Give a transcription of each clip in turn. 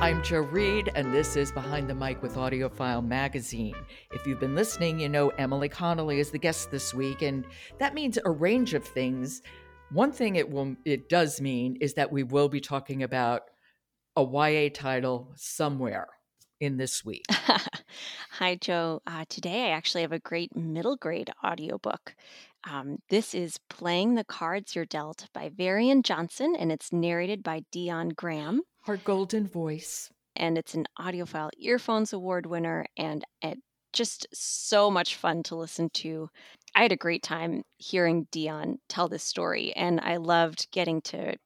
I'm Joe Reed, and this is Behind the Mic with AudioFile Magazine. If you've been listening, you know Emily Connolly is the guest this week, and that means a range of things. One thing it will it does mean is that we will be talking about a YA title somewhere in this week. Hi, Joe. Uh, today I actually have a great middle grade audiobook. Um, this is Playing the Cards You're Dealt by Varian Johnson, and it's narrated by Dion Graham. Her golden voice. And it's an AudioFile Earphones Award winner, and it just so much fun to listen to. I had a great time hearing Dion tell this story, and I loved getting to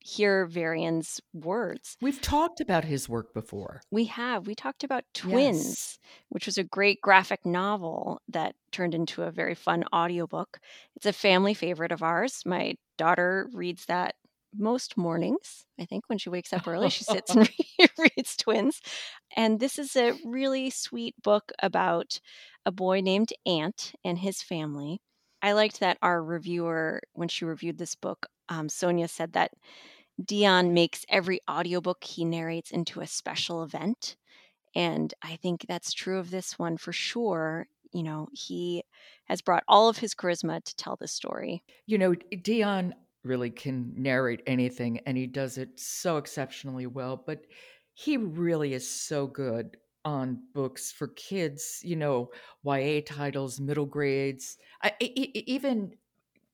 hear Varian's words. We've talked about his work before. We have. We talked about Twins, yes. which was a great graphic novel that turned into a very fun audiobook. It's a family favorite of ours. My daughter reads that most mornings. I think when she wakes up early, she sits and reads Twins. And this is a really sweet book about a boy named Ant and his family. I liked that our reviewer, when she reviewed this book, um, Sonia said that Dion makes every audiobook he narrates into a special event. And I think that's true of this one for sure. You know, he has brought all of his charisma to tell this story. You know, Dion really can narrate anything and he does it so exceptionally well, but he really is so good on books for kids, you know, YA titles, middle grades, I, even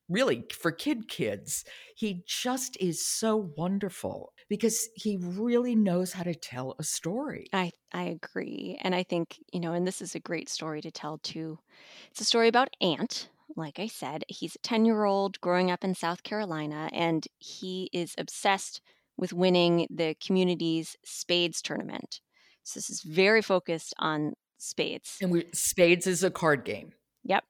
really for kid kids. He just is so wonderful because he really knows how to tell a story. I I agree. And I think, you know, and this is a great story to tell too. It's a story about Ant. Like I said, he's a 10 year old growing up in South Carolina, and he is obsessed with winning the community's spades tournament. So this is very focused on spades. And we, spades is a card game. Yep.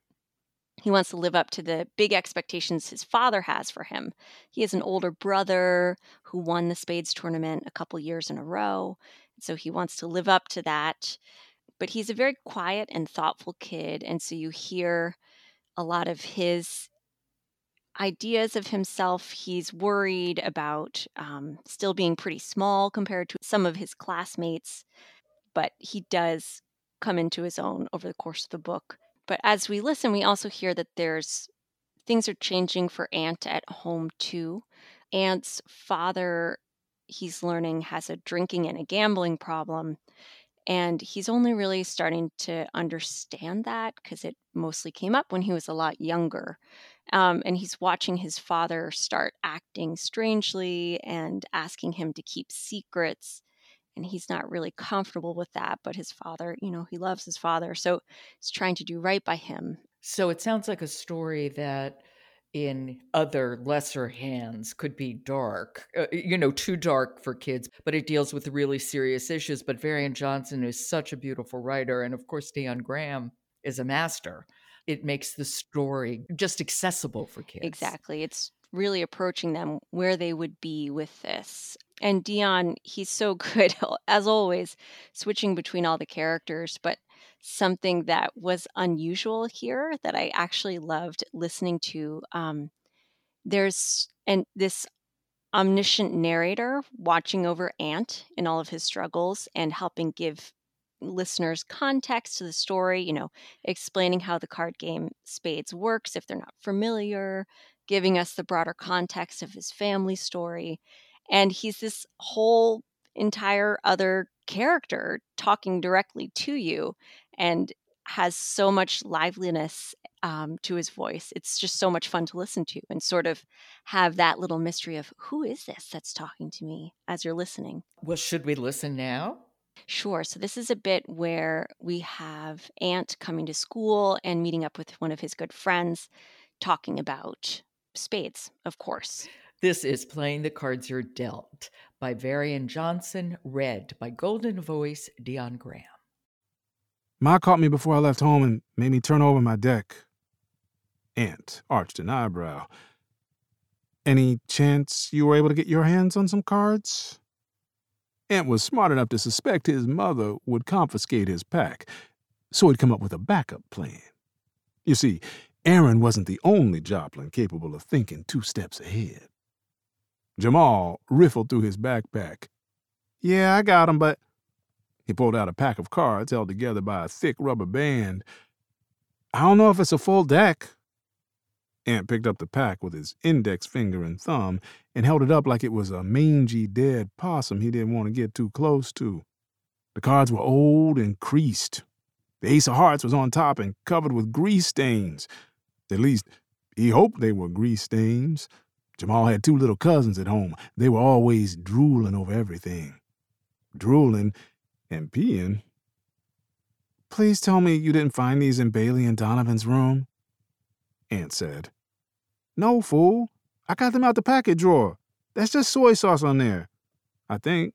He wants to live up to the big expectations his father has for him. He has an older brother who won the spades tournament a couple years in a row. So he wants to live up to that. But he's a very quiet and thoughtful kid. And so you hear a lot of his ideas of himself. He's worried about um, still being pretty small compared to some of his classmates. But he does come into his own over the course of the book. But as we listen, we also hear that there's things are changing for Ant at home too. Ant's father, he's learning, has a drinking and a gambling problem. And he's only really starting to understand that because it mostly came up when he was a lot younger. Um, and he's watching his father start acting strangely and asking him to keep secrets and he's not really comfortable with that but his father you know he loves his father so he's trying to do right by him so it sounds like a story that in other lesser hands could be dark uh, you know too dark for kids but it deals with really serious issues but varian johnson is such a beautiful writer and of course dion graham is a master. It makes the story just accessible for kids. Exactly it's really approaching them where they would be with this and Dion, he's so good, as always, switching between all the characters. But something that was unusual here that I actually loved listening to um, there's and this omniscient narrator watching over Ant in all of his struggles and helping give listeners context to the story, you know, explaining how the card game Spades works if they're not familiar, giving us the broader context of his family story and he's this whole entire other character talking directly to you and has so much liveliness um, to his voice. It's just so much fun to listen to and sort of have that little mystery of who is this that's talking to me as you're listening. Well, should we listen now? Sure. So, this is a bit where we have Ant coming to school and meeting up with one of his good friends, talking about spades, of course. This is Playing the Cards You're Dealt by Varian Johnson, read by Golden Voice Dion Graham. Ma caught me before I left home and made me turn over my deck. Ant arched an eyebrow. Any chance you were able to get your hands on some cards? Ant was smart enough to suspect his mother would confiscate his pack, so he'd come up with a backup plan. You see, Aaron wasn't the only Joplin capable of thinking two steps ahead. Jamal riffled through his backpack. Yeah, I got 'em, but. He pulled out a pack of cards held together by a thick rubber band. I don't know if it's a full deck. Ant picked up the pack with his index finger and thumb and held it up like it was a mangy dead possum he didn't want to get too close to. The cards were old and creased. The ace of hearts was on top and covered with grease stains. At least, he hoped they were grease stains. Jamal had two little cousins at home. They were always drooling over everything. Drooling and peeing. Please tell me you didn't find these in Bailey and Donovan's room? Ant said. No, fool. I got them out the packet drawer. That's just soy sauce on there. I think.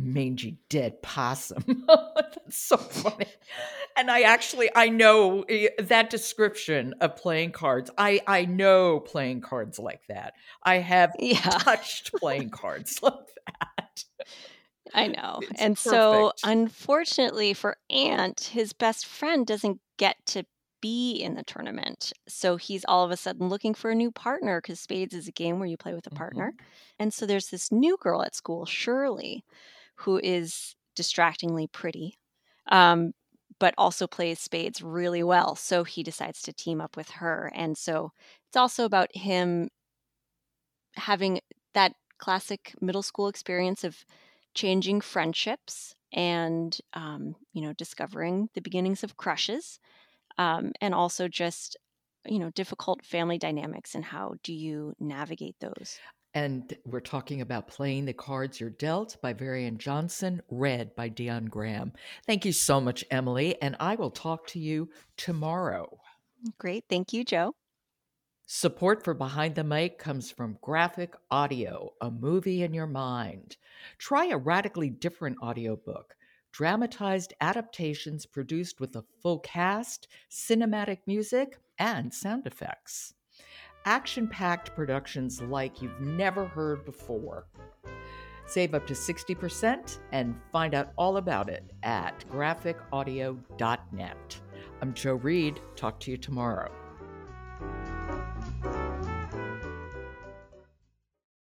Mangy dead possum. That's so funny. And I actually I know eh, that description of playing cards. I I know playing cards like that. I have Yeah. touched playing cards like that. I know. It's and so, unfortunately for Ant, his best friend doesn't get to be in the tournament. So he's all of a sudden looking for a new partner because Spades is a game where you play with a partner. And so there's this new girl at school, Shirley, who is distractingly pretty, um, but also plays Spades really well. So he decides to team up with her. And so it's also about him having that classic middle school experience of changing friendships and um, you know discovering the beginnings of crushes um, and also just you know difficult family dynamics and how do you navigate those And we're talking about playing the cards you're dealt by Varian Johnson, read by Dion Graham. Thank you so much, Emily, and I will talk to you tomorrow. great thank you joe Support for Behind the Mic comes from Graphic Audio, a movie in your mind. Try a radically different audiobook, dramatized adaptations produced with a full cast, cinematic music, and sound effects. Action packed productions like you've never heard before. Save up to 60% and find out all about it at graphicaudio.net. I'm Joe Reed. Talk to you tomorrow.